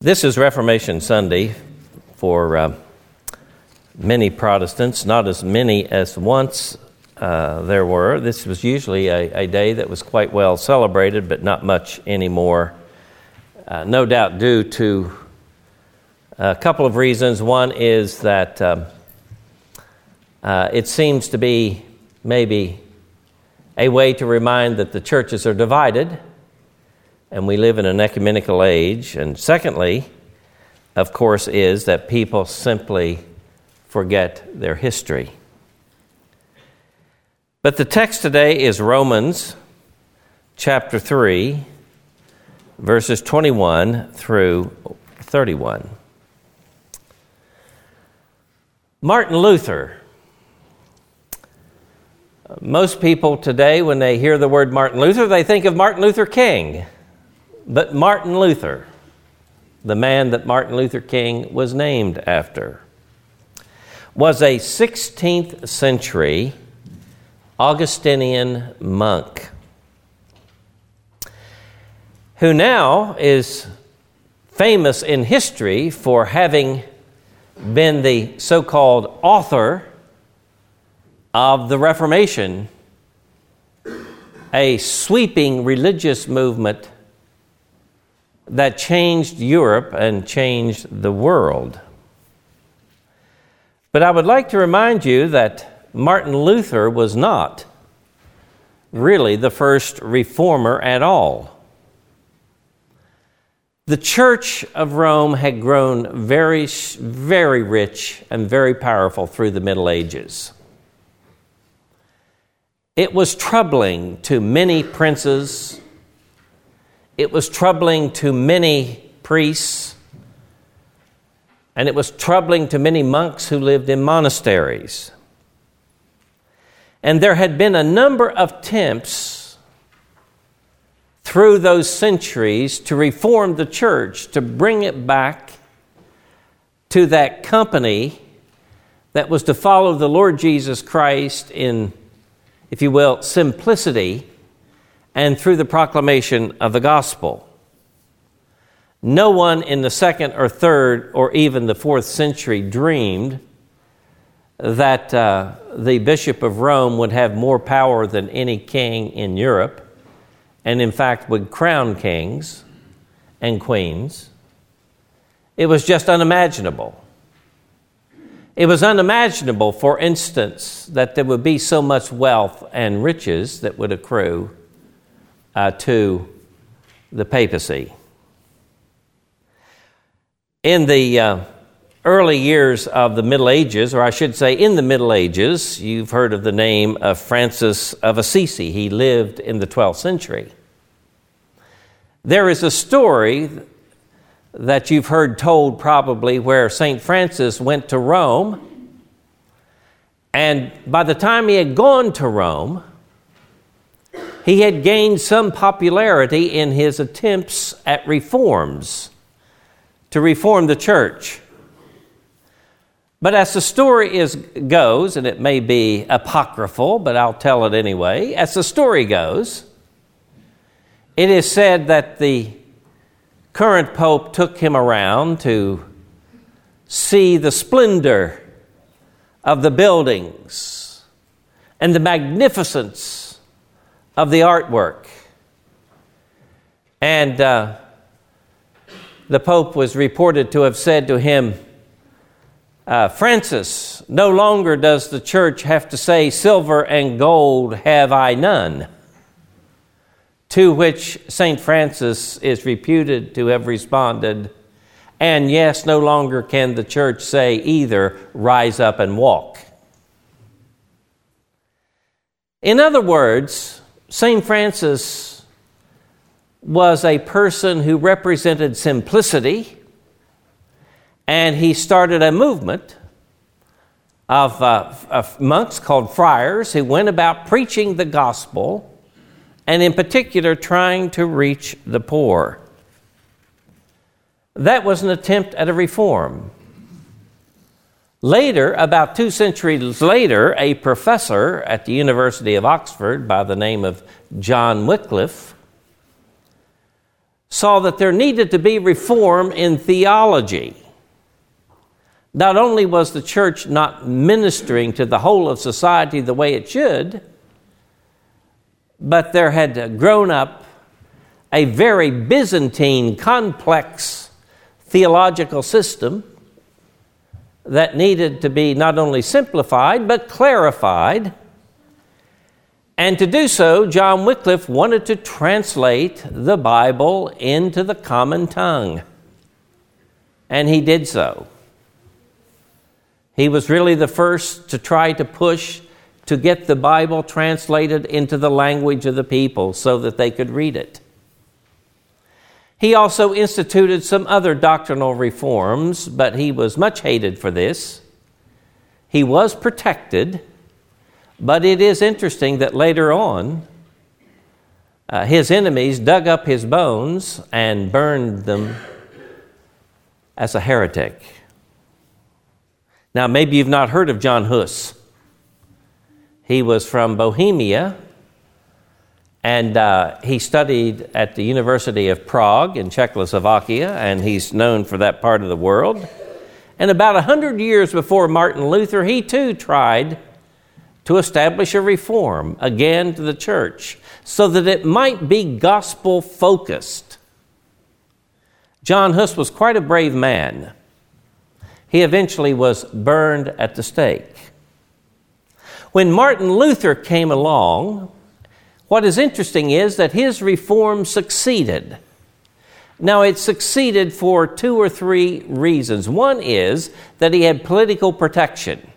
This is Reformation Sunday for uh, many Protestants, not as many as once uh, there were. This was usually a, a, day that was quite well celebrated, but not much anymore. Uh, no doubt due to a couple of reasons. One is that um, uh, it seems to be maybe a way to remind that the churches are divided and we live in an ecumenical age. And secondly, of course, is that people simply forget their history. But the text today is Romans chapter 3, verses 21 through 31. Martin Luther. Most people today, when they hear the word Martin Luther, they think of Martin Luther King. But Martin Luther, the man that Martin Luther King was named after, was a 16th century Augustinian monk who now is famous in history for having been the so called author of the Reformation, a sweeping religious movement that changed Europe and changed the world. But I would like to remind you that Martin Luther was not really the first reformer at all. The Church of Rome had grown very, very rich and very powerful through the Middle Ages. It was troubling to many princes it was troubling to many priests, and it was troubling to many monks who lived in monasteries. And there had been a number of attempts through those centuries to reform the church, to bring it back to that company that was to follow the Lord Jesus Christ in, if you will, simplicity and through the proclamation of the gospel. No one in the second or third or even the fourth century dreamed that uh, the Bishop of Rome would have more power than any king in Europe, and in fact would crown kings and queens. It was just unimaginable. It was unimaginable, for instance, that there would be so much wealth and riches that would accrue uh, to the papacy. In the uh, early years of the Middle Ages, or I should say in the Middle Ages, you've heard of the name of Francis of Assisi. He lived in the 12th century. There is a story that you've heard told probably where St. Francis went to Rome, and by the time he had gone to Rome, he had gained some popularity in his attempts at reforms to reform the church. But as the story is, goes, and it may be apocryphal, but I'll tell it anyway, as the story goes, it is said that the current pope took him around to see the splendor of the buildings and the magnificence of the artwork. And uh, the Pope was reported to have said to him, uh, Francis, no longer does the church have to say, Silver and gold have I none. To which St. Francis is reputed to have responded, And yes, no longer can the church say either, Rise up and walk. In other words, St. Francis was a person who represented simplicity, and he started a movement of, uh, of, monks called friars who went about preaching the gospel and, in particular, trying to reach the poor. That was an attempt at a reform. Later, about two centuries later, a professor at the University of Oxford by the name of John Wycliffe saw that there needed to be reform in theology. Not only was the church not ministering to the whole of society the way it should, but there had grown up a very Byzantine, complex theological system that needed to be not only simplified but clarified. And to do so, John Wycliffe wanted to translate the Bible into the common tongue. And he did so. He was really the first to try to push to get the Bible translated into the language of the people so that they could read it. He also instituted some other doctrinal reforms, but he was much hated for this. He was protected, but it is interesting that later on, uh, his enemies dug up his bones and burned them as a heretic. Now, maybe you've not heard of John Huss. He was from Bohemia, and uh, he studied at the University of Prague in Czechoslovakia, and he's known for that part of the world. And about a hundred years before Martin Luther, he too tried to establish a reform again to the church so that it might be gospel focused. John Huss was quite a brave man he eventually was burned at the stake. When Martin Luther came along, what is interesting is that his reform succeeded. Now, it succeeded for two or three reasons. One is that he had political protection.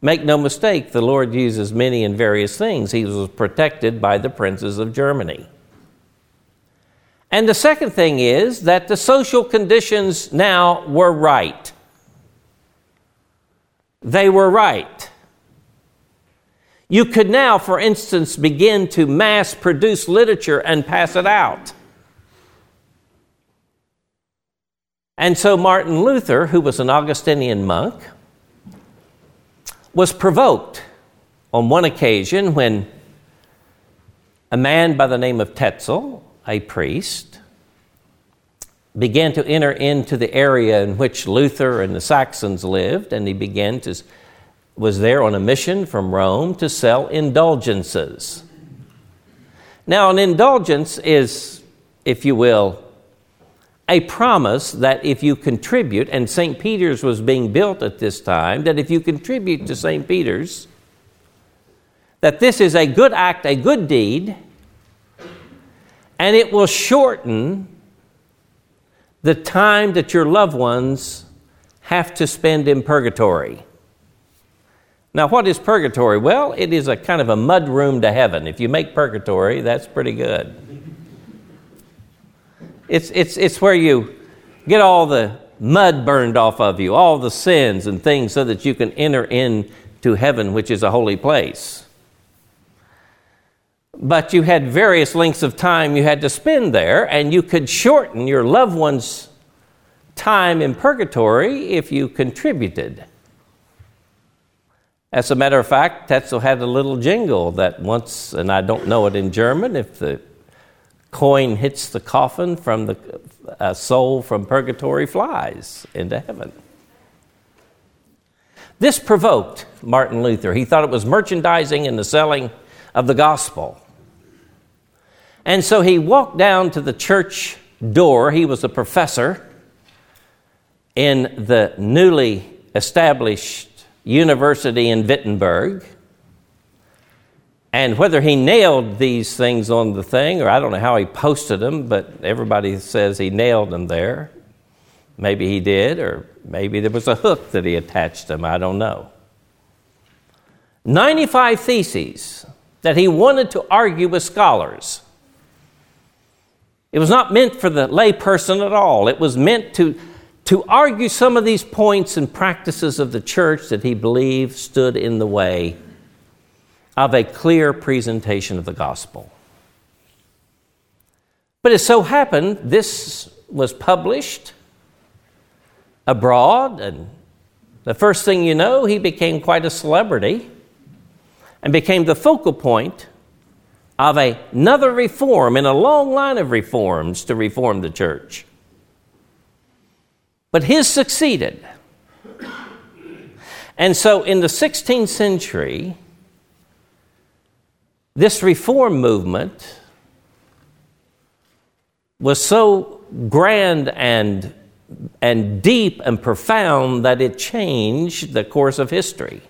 Make no mistake, the Lord uses many and various things. He was protected by the princes of Germany. And the second thing is that the social conditions now were right. They were right. You could now, for instance, begin to mass produce literature and pass it out. And so Martin Luther, who was an Augustinian monk, was provoked on one occasion when a man by the name of Tetzel a priest, began to enter into the area in which Luther and the Saxons lived, and he began to was there on a mission from Rome to sell indulgences. Now, an indulgence is, if you will, a promise that if you contribute, and St. Peter's was being built at this time, that if you contribute to St. Peter's, that this is a good act, a good deed, and it will shorten the time that your loved ones have to spend in purgatory. Now, what is purgatory? Well, it is a kind of a mud room to heaven. If you make purgatory, that's pretty good. It's, it's, it's where you get all the mud burned off of you, all the sins and things, so that you can enter into heaven, which is a holy place but you had various lengths of time you had to spend there, and you could shorten your loved one's time in purgatory if you contributed. As a matter of fact, Tetzel had a little jingle that once, and I don't know it in German, if the coin hits the coffin from the soul from purgatory flies into heaven. This provoked Martin Luther. He thought it was merchandising and the selling of the gospel. And so he walked down to the church door. He was a professor in the newly established university in Wittenberg. And whether he nailed these things on the thing, or I don't know how he posted them, but everybody says he nailed them there. Maybe he did, or maybe there was a hook that he attached them. I don't know. 95 theses that he wanted to argue with scholars. It was not meant for the layperson at all. It was meant to, to argue some of these points and practices of the church that he believed stood in the way of a clear presentation of the gospel. But it so happened, this was published abroad, and the first thing you know, he became quite a celebrity and became the focal point of another reform in a long line of reforms to reform the church. But his succeeded. And so in the 16th century, this reform movement was so grand and, and deep and profound that it changed the course of history.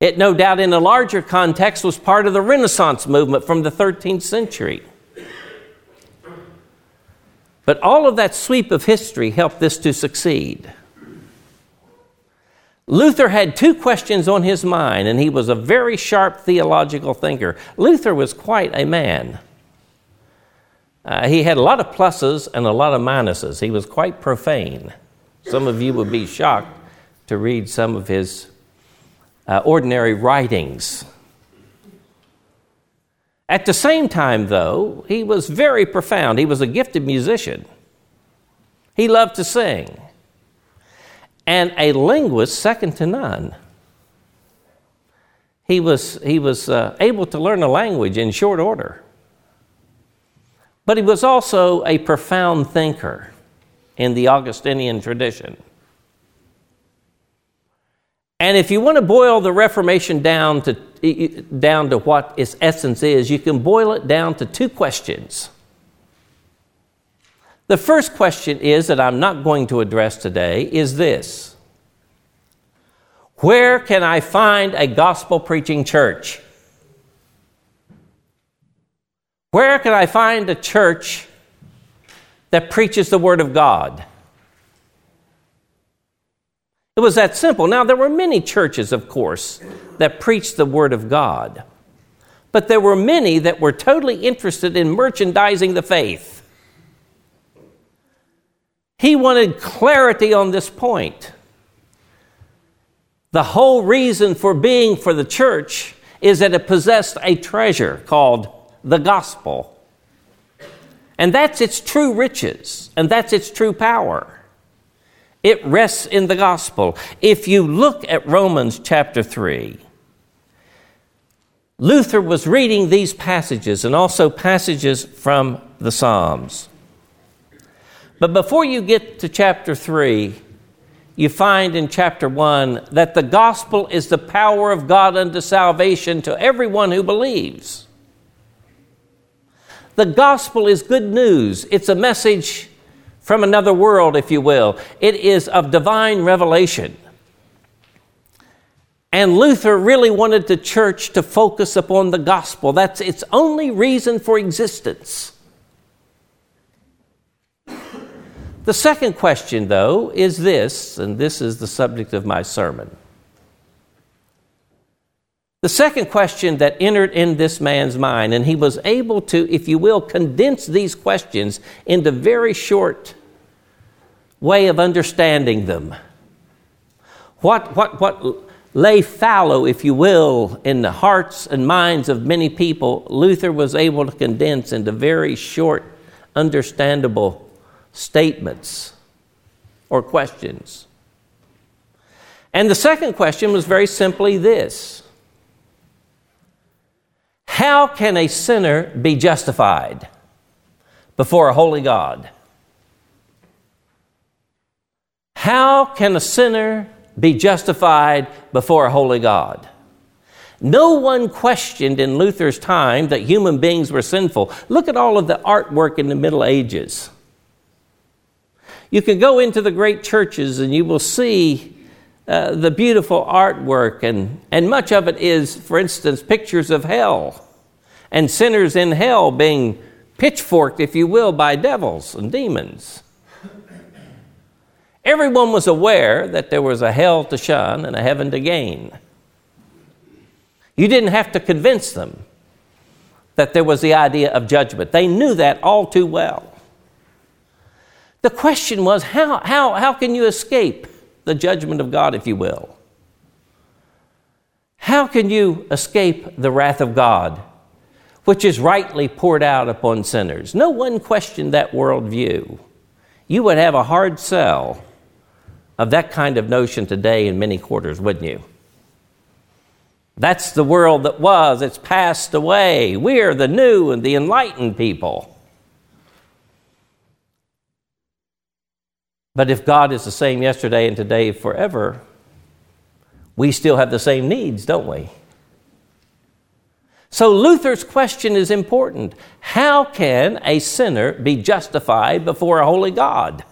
It, no doubt, in a larger context, was part of the Renaissance movement from the 13th century. But all of that sweep of history helped this to succeed. Luther had two questions on his mind, and he was a very sharp theological thinker. Luther was quite a man. Uh, he had a lot of pluses and a lot of minuses. He was quite profane. Some of you would be shocked to read some of his uh, ordinary writings. At the same time, though, he was very profound. He was a gifted musician. He loved to sing. And a linguist second to none. He was, he was uh, able to learn a language in short order. But he was also a profound thinker in the Augustinian tradition. And if you want to boil the Reformation down to, down to what its essence is, you can boil it down to two questions. The first question is that I'm not going to address today is this Where can I find a gospel preaching church? Where can I find a church that preaches the Word of God? It was that simple. Now, there were many churches, of course, that preached the Word of God, but there were many that were totally interested in merchandising the faith. He wanted clarity on this point. The whole reason for being for the church is that it possessed a treasure called the gospel. And that's its true riches, and that's its true power. It rests in the gospel. If you look at Romans chapter 3, Luther was reading these passages and also passages from the Psalms. But before you get to chapter 3, you find in chapter 1 that the gospel is the power of God unto salvation to everyone who believes. The gospel is good news, it's a message from another world, if you will. It is of divine revelation. And Luther really wanted the church to focus upon the gospel. That's its only reason for existence. The second question, though, is this, and this is the subject of my sermon. The second question that entered in this man's mind, and he was able to, if you will, condense these questions into very short way of understanding them. What, what, what lay fallow, if you will, in the hearts and minds of many people, Luther was able to condense into very short, understandable statements or questions. And the second question was very simply this How can a sinner be justified before a holy God? How can a sinner be justified before a holy God? No one questioned in Luther's time that human beings were sinful. Look at all of the artwork in the Middle Ages. You can go into the great churches and you will see uh, the beautiful artwork, and, and much of it is, for instance, pictures of hell and sinners in hell being pitchforked, if you will, by devils and demons. Everyone was aware that there was a hell to shun and a heaven to gain. You didn't have to convince them that there was the idea of judgment. They knew that all too well. The question was how, how, how can you escape the judgment of God, if you will? How can you escape the wrath of God, which is rightly poured out upon sinners? No one questioned that worldview. You would have a hard sell of that kind of notion today in many quarters, wouldn't you? That's the world that was, it's passed away. We're the new and the enlightened people. But if God is the same yesterday and today forever, we still have the same needs, don't we? So Luther's question is important. How can a sinner be justified before a holy God?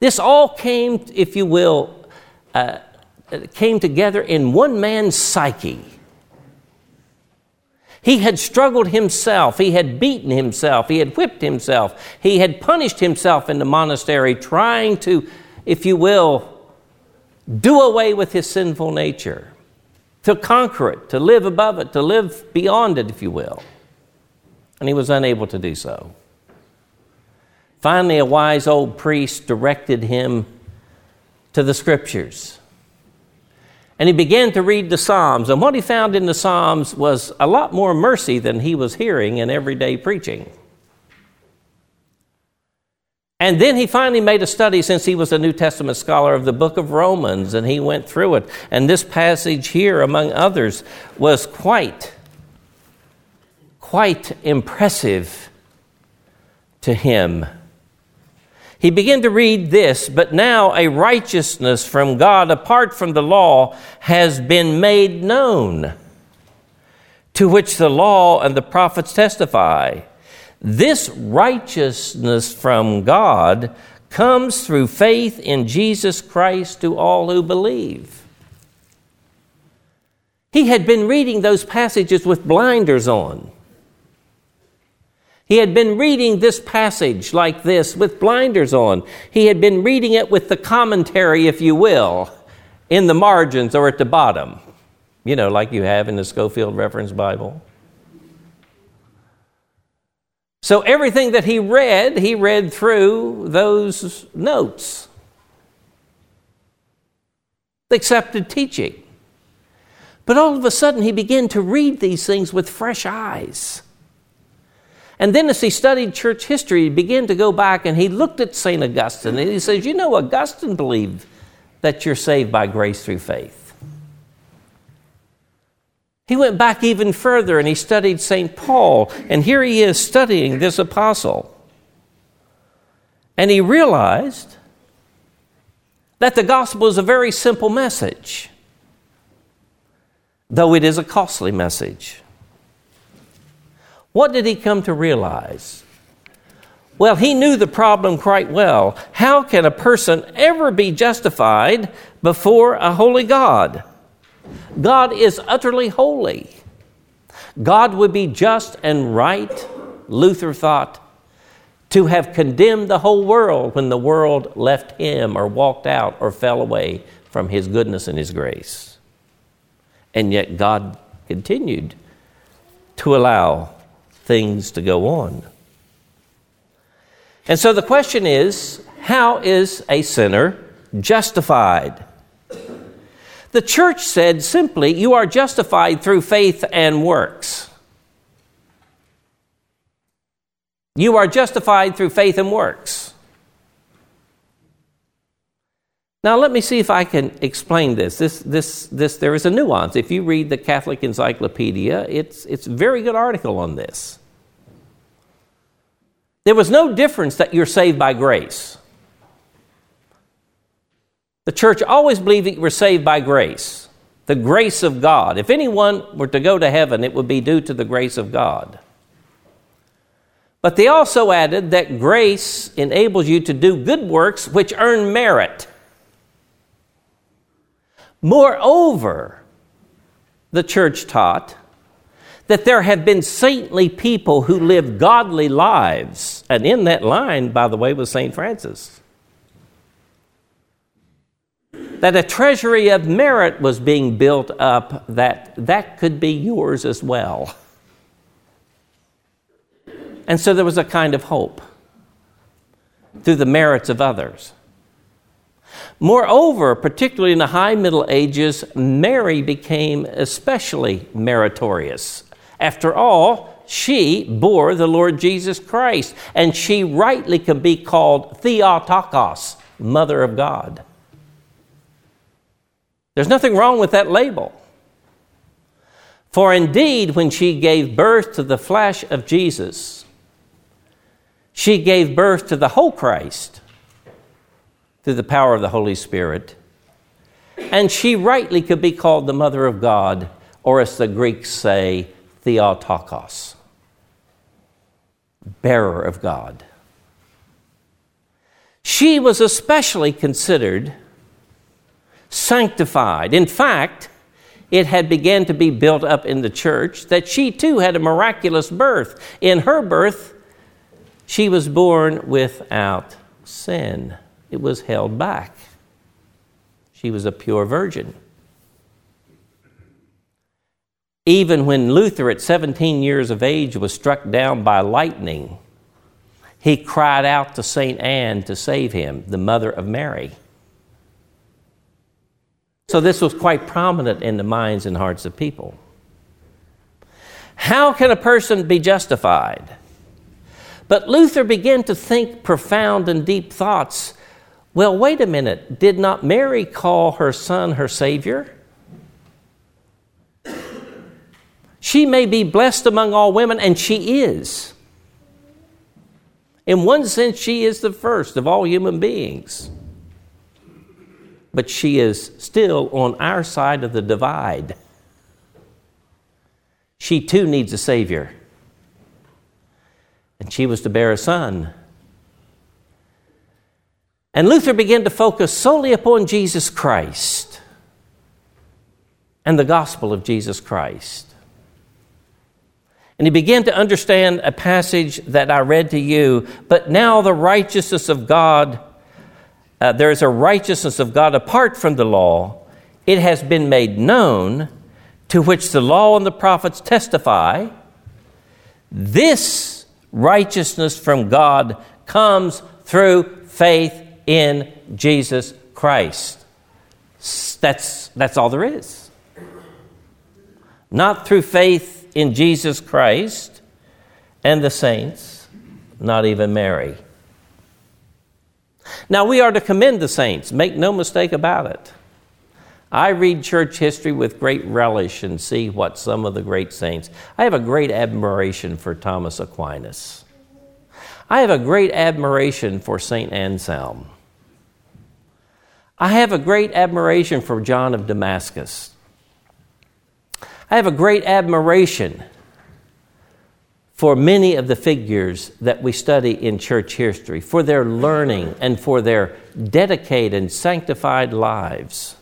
This all came, if you will, uh, came together in one man's psyche. He had struggled himself. He had beaten himself. He had whipped himself. He had punished himself in the monastery, trying to, if you will, do away with his sinful nature, to conquer it, to live above it, to live beyond it, if you will. And he was unable to do so. Finally, a wise old priest directed him to the scriptures and he began to read the Psalms. And what he found in the Psalms was a lot more mercy than he was hearing in everyday preaching. And then he finally made a study, since he was a New Testament scholar, of the book of Romans, and he went through it. And this passage here, among others, was quite, quite impressive to him. He began to read this, but now a righteousness from God apart from the law has been made known, to which the law and the prophets testify. This righteousness from God comes through faith in Jesus Christ to all who believe. He had been reading those passages with blinders on. He had been reading this passage like this with blinders on. He had been reading it with the commentary, if you will, in the margins or at the bottom, you know, like you have in the Scofield Reference Bible. So everything that he read, he read through those notes. Accepted teaching. But all of a sudden, he began to read these things with fresh eyes. And then, as he studied church history, he began to go back and he looked at St. Augustine and he says, You know, Augustine believed that you're saved by grace through faith. He went back even further and he studied St. Paul. And here he is studying this apostle. And he realized that the gospel is a very simple message, though it is a costly message. What did he come to realize? Well, he knew the problem quite well. How can a person ever be justified before a holy God? God is utterly holy. God would be just and right, Luther thought, to have condemned the whole world when the world left him or walked out or fell away from his goodness and his grace. And yet God continued to allow things to go on. And so the question is how is a sinner justified? The church said simply, you are justified through faith and works. You are justified through faith and works. Now, let me see if I can explain this. This, this, this. There is a nuance. If you read the Catholic Encyclopedia, it's, it's a very good article on this. There was no difference that you're saved by grace. The church always believed that you were saved by grace, the grace of God. If anyone were to go to heaven, it would be due to the grace of God. But they also added that grace enables you to do good works which earn merit. Moreover, the church taught that there have been saintly people who lived godly lives. And in that line, by the way, was St. Francis. That a treasury of merit was being built up that that could be yours as well. And so there was a kind of hope through the merits of others. Moreover, particularly in the high Middle Ages, Mary became especially meritorious. After all, she bore the Lord Jesus Christ, and she rightly can be called Theotokos, Mother of God. There's nothing wrong with that label. For indeed, when she gave birth to the flesh of Jesus, she gave birth to the whole Christ through the power of the Holy Spirit. And she rightly could be called the Mother of God, or as the Greeks say, Theotokos, bearer of God. She was especially considered sanctified. In fact, it had begun to be built up in the church that she too had a miraculous birth. In her birth, she was born without sin, it was held back. She was a pure virgin. Even when Luther, at 17 years of age, was struck down by lightning, he cried out to St. Anne to save him, the mother of Mary. So this was quite prominent in the minds and hearts of people. How can a person be justified? But Luther began to think profound and deep thoughts. Well, wait a minute. Did not Mary call her son her Savior? She may be blessed among all women, and she is. In one sense, she is the first of all human beings but she is still on our side of the divide. She too needs a Savior. And she was to bear a son. And Luther began to focus solely upon Jesus Christ and the gospel of Jesus Christ. And he began to understand a passage that I read to you. But now the righteousness of God uh, there is a righteousness of God apart from the law, it has been made known, to which the law and the prophets testify. This righteousness from God comes through faith in Jesus Christ. That's, that's all there is. Not through faith in Jesus Christ and the saints, not even Mary. Now, we are to commend the saints, make no mistake about it. I read church history with great relish and see what some of the great saints. I have a great admiration for Thomas Aquinas. I have a great admiration for St. Anselm. I have a great admiration for John of Damascus. I have a great admiration for many of the figures that we study in church history, for their learning and for their dedicated and sanctified lives.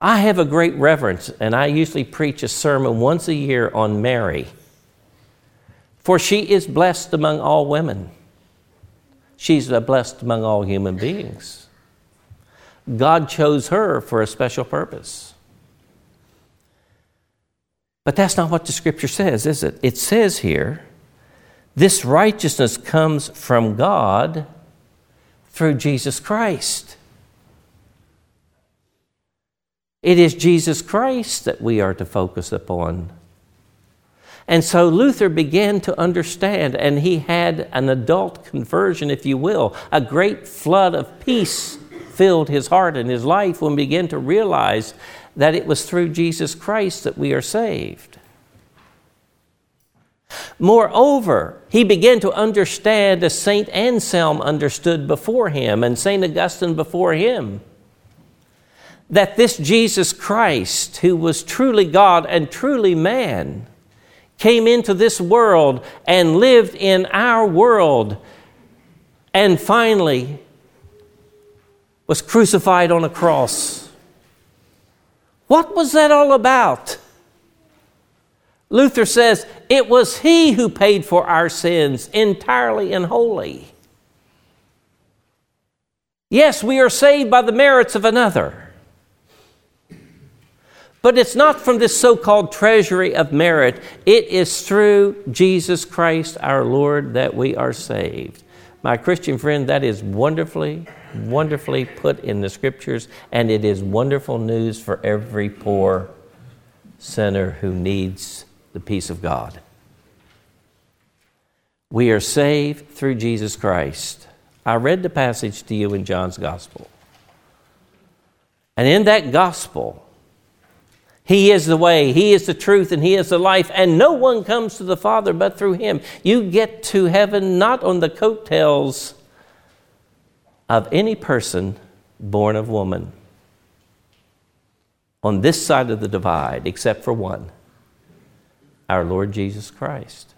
I have a great reverence, and I usually preach a sermon once a year on Mary. For she is blessed among all women. She's blessed among all human beings. God chose her for a special purpose. But that's not what the scripture says, is it? It says here, this righteousness comes from God through Jesus Christ. It is Jesus Christ that we are to focus upon. And so Luther began to understand, and he had an adult conversion, if you will. A great flood of peace filled his heart and his life when he began to realize that it was through Jesus Christ that we are saved. Moreover, he began to understand as St. Anselm understood before him and St. Augustine before him that this Jesus Christ, who was truly God and truly man, came into this world and lived in our world and finally was crucified on a cross what was that all about? Luther says it was he who paid for our sins entirely and wholly. Yes, we are saved by the merits of another. But it's not from this so called treasury of merit. It is through Jesus Christ our Lord that we are saved. My Christian friend, that is wonderfully wonderfully put in the scriptures, and it is wonderful news for every poor sinner who needs the peace of God. We are saved through Jesus Christ. I read the passage to you in John's Gospel. And in that gospel, He is the way, He is the truth, and He is the life, and no one comes to the Father but through Him. You get to heaven not on the coattails of any person born of woman on this side of the divide, except for one our Lord Jesus Christ.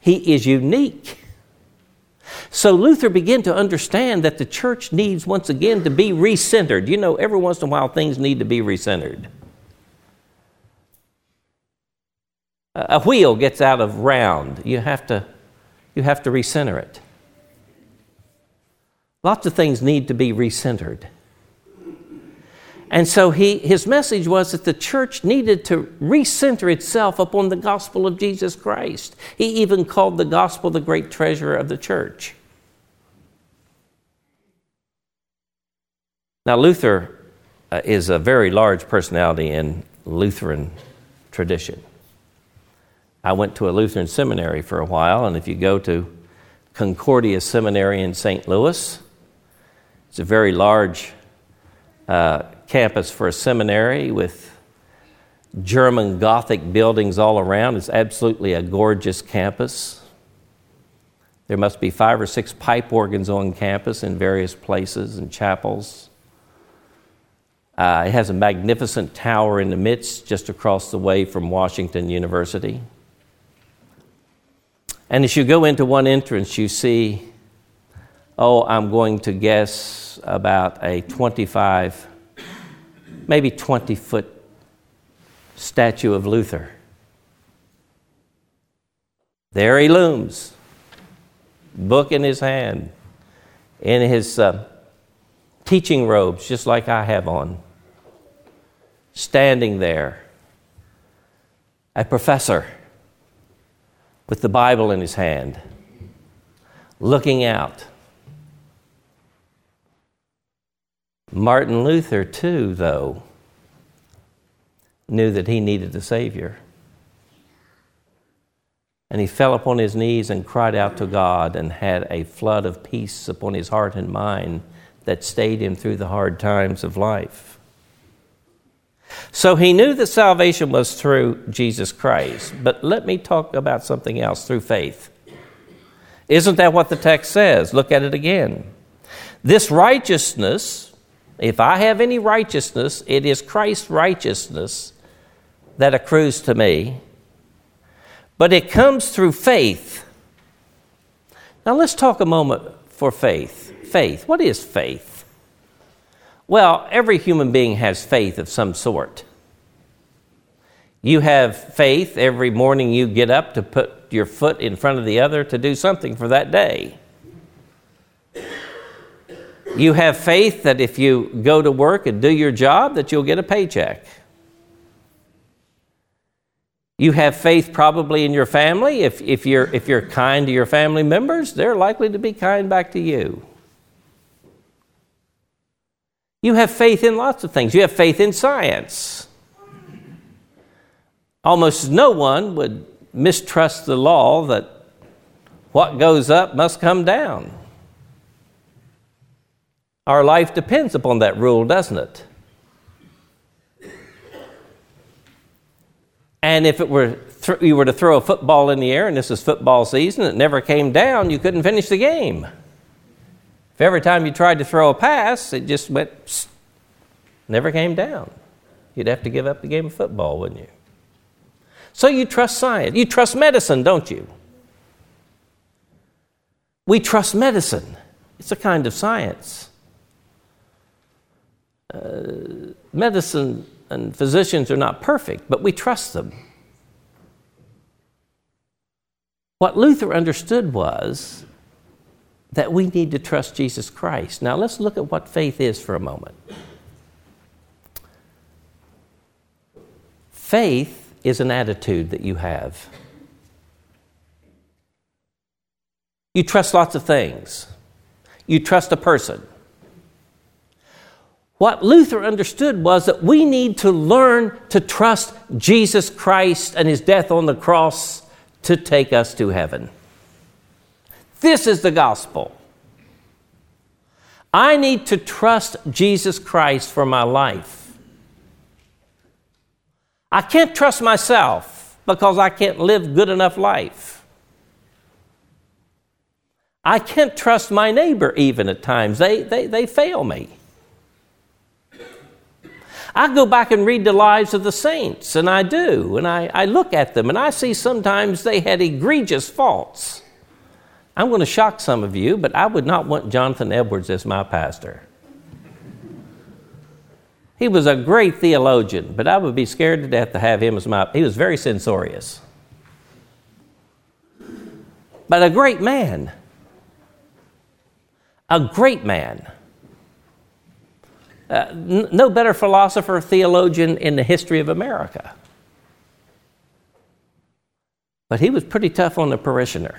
He is unique. So Luther began to understand that the church needs once again to be recentered. You know, every once in a while things need to be recentered. A wheel gets out of round. You have to, you have to recenter it. Lots of things need to be recentered. And so he, his message was that the church needed to recenter itself upon the gospel of Jesus Christ. He even called the gospel the great treasure of the church. Now, Luther uh, is a very large personality in Lutheran tradition. I went to a Lutheran seminary for a while, and if you go to Concordia Seminary in St. Louis, it's a very large uh, campus for a seminary with German Gothic buildings all around. It's absolutely a gorgeous campus. There must be five or six pipe organs on campus in various places and chapels. Uh, it has a magnificent tower in the midst, just across the way from Washington University. And as you go into one entrance, you see, oh, I'm going to guess about a 25 maybe 20 foot statue of Luther. There he looms, book in his hand, in his uh, teaching robes, just like I have on, standing there, a professor with the Bible in his hand, looking out Martin Luther, too, though, knew that he needed a Savior. And he fell upon his knees and cried out to God and had a flood of peace upon his heart and mind that stayed him through the hard times of life. So he knew that salvation was through Jesus Christ. But let me talk about something else through faith. Isn't that what the text says? Look at it again. This righteousness if I have any righteousness, it is Christ's righteousness that accrues to me, but it comes through faith. Now let's talk a moment for faith. Faith. What is faith? Well, every human being has faith of some sort. You have faith every morning you get up to put your foot in front of the other to do something for that day. You have faith that if you go to work and do your job that you'll get a paycheck. You have faith probably in your family. If, if, you're, if you're kind to your family members, they're likely to be kind back to you. You have faith in lots of things. You have faith in science. Almost no one would mistrust the law that what goes up must come down. Our life depends upon that rule, doesn't it? And if it were th- you were to throw a football in the air, and this is football season, it never came down, you couldn't finish the game. If every time you tried to throw a pass, it just went, psst, never came down, you'd have to give up the game of football, wouldn't you? So you trust science. You trust medicine, don't you? We trust medicine. It's a kind of science uh, medicine and physicians are not perfect, but we trust them. What Luther understood was that we need to trust Jesus Christ. Now, let's look at what faith is for a moment. Faith is an attitude that you have. You trust lots of things. You trust a person. What Luther understood was that we need to learn to trust Jesus Christ and his death on the cross to take us to heaven. This is the gospel. I need to trust Jesus Christ for my life. I can't trust myself because I can't live good enough life. I can't trust my neighbor even at times. They, they, they fail me. I go back and read the lives of the saints, and I do, and I, I look at them, and I see sometimes they had egregious faults. I'm going to shock some of you, but I would not want Jonathan Edwards as my pastor. He was a great theologian, but I would be scared to death to have him as my. He was very censorious, but a great man. A great man. Uh, n- no better philosopher, theologian in the history of America. But he was pretty tough on the parishioner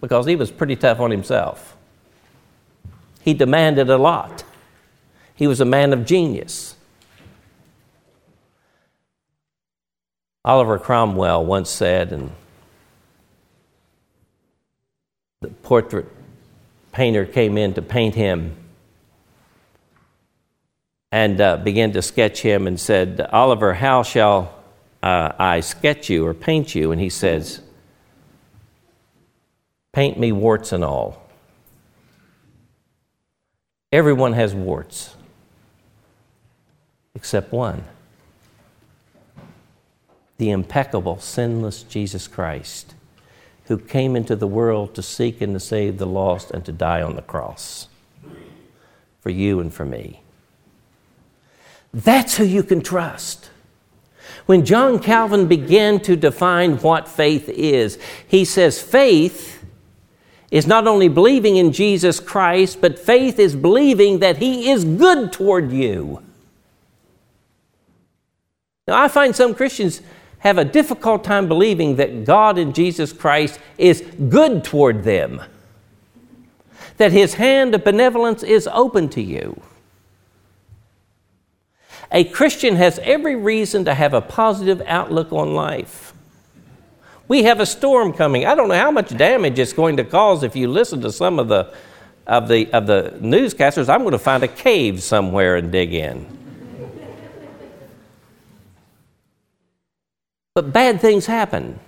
because he was pretty tough on himself. He demanded a lot. He was a man of genius. Oliver Cromwell once said, and the portrait painter came in to paint him and uh, began to sketch him and said, Oliver, how shall uh, I sketch you or paint you? And he says, Paint me warts and all. Everyone has warts, except one the impeccable, sinless Jesus Christ, who came into the world to seek and to save the lost and to die on the cross for you and for me. That's who you can trust. When John Calvin began to define what faith is, he says faith is not only believing in Jesus Christ, but faith is believing that he is good toward you. Now, I find some Christians have a difficult time believing that God in Jesus Christ is good toward them, that his hand of benevolence is open to you. A Christian has every reason to have a positive outlook on life. We have a storm coming. I don't know how much damage it's going to cause if you listen to some of the of the of the newscasters. I'm going to find a cave somewhere and dig in. But bad things happen.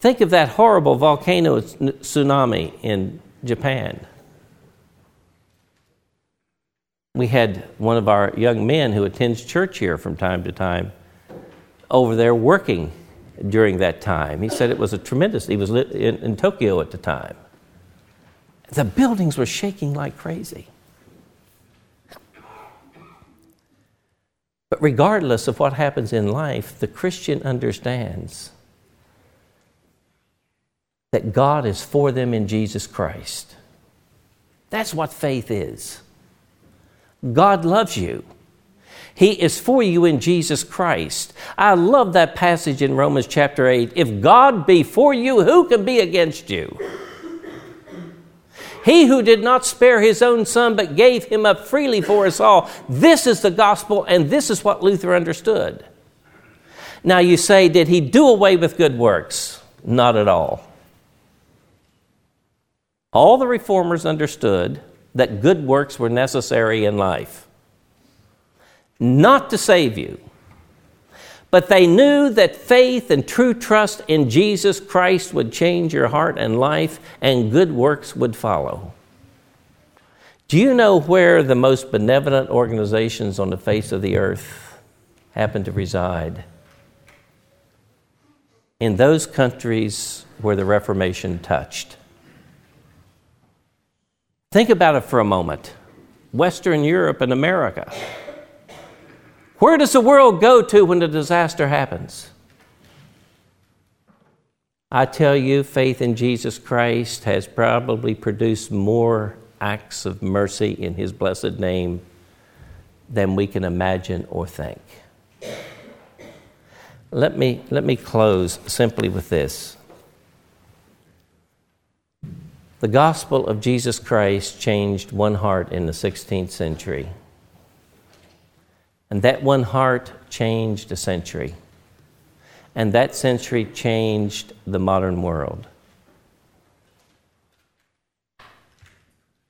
Think of that horrible volcano tsunami in Japan we had one of our young men who attends church here from time to time over there working during that time. He said it was a tremendous, he was in, in Tokyo at the time. The buildings were shaking like crazy. But regardless of what happens in life, the Christian understands that God is for them in Jesus Christ. That's what faith is. God loves you. He is for you in Jesus Christ. I love that passage in Romans chapter 8. If God be for you, who can be against you? He who did not spare his own son, but gave him up freely for us all. This is the gospel, and this is what Luther understood. Now you say, did he do away with good works? Not at all. All the reformers understood that good works were necessary in life. Not to save you, but they knew that faith and true trust in Jesus Christ would change your heart and life, and good works would follow. Do you know where the most benevolent organizations on the face of the earth happen to reside? In those countries where the Reformation touched. Think about it for a moment Western Europe and America. Where does the world go to when a disaster happens? I tell you, faith in Jesus Christ has probably produced more acts of mercy in His blessed name than we can imagine or think. Let me, let me close simply with this. The gospel of Jesus Christ changed one heart in the 16th century. And that one heart changed a century. And that century changed the modern world.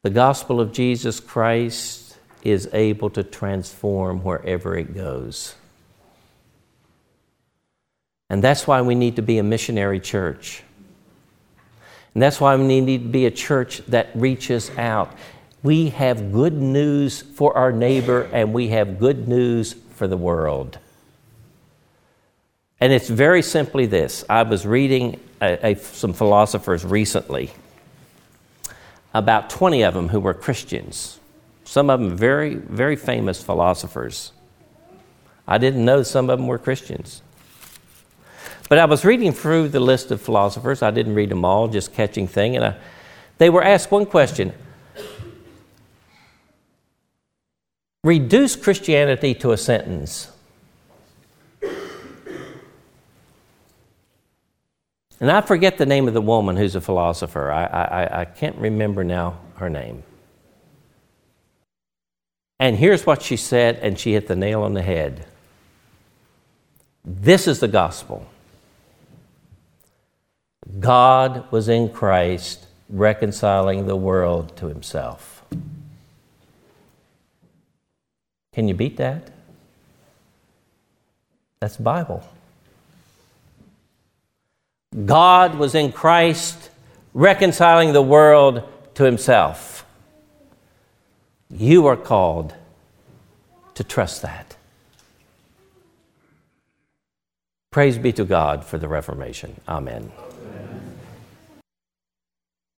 The gospel of Jesus Christ is able to transform wherever it goes. And that's why we need to be a missionary church. And that's why we need to be a church that reaches out. We have good news for our neighbor, and we have good news for the world. And it's very simply this I was reading a, a, some philosophers recently, about 20 of them who were Christians. Some of them very, very famous philosophers. I didn't know some of them were Christians. But I was reading through the list of philosophers. I didn't read them all, just catching thing. And I, they were asked one question Reduce Christianity to a sentence. And I forget the name of the woman who's a philosopher. I, I, I can't remember now her name. And here's what she said, and she hit the nail on the head. This is the gospel. God was in Christ reconciling the world to himself. Can you beat that? That's Bible. God was in Christ reconciling the world to himself. You are called to trust that. Praise be to God for the Reformation. Amen.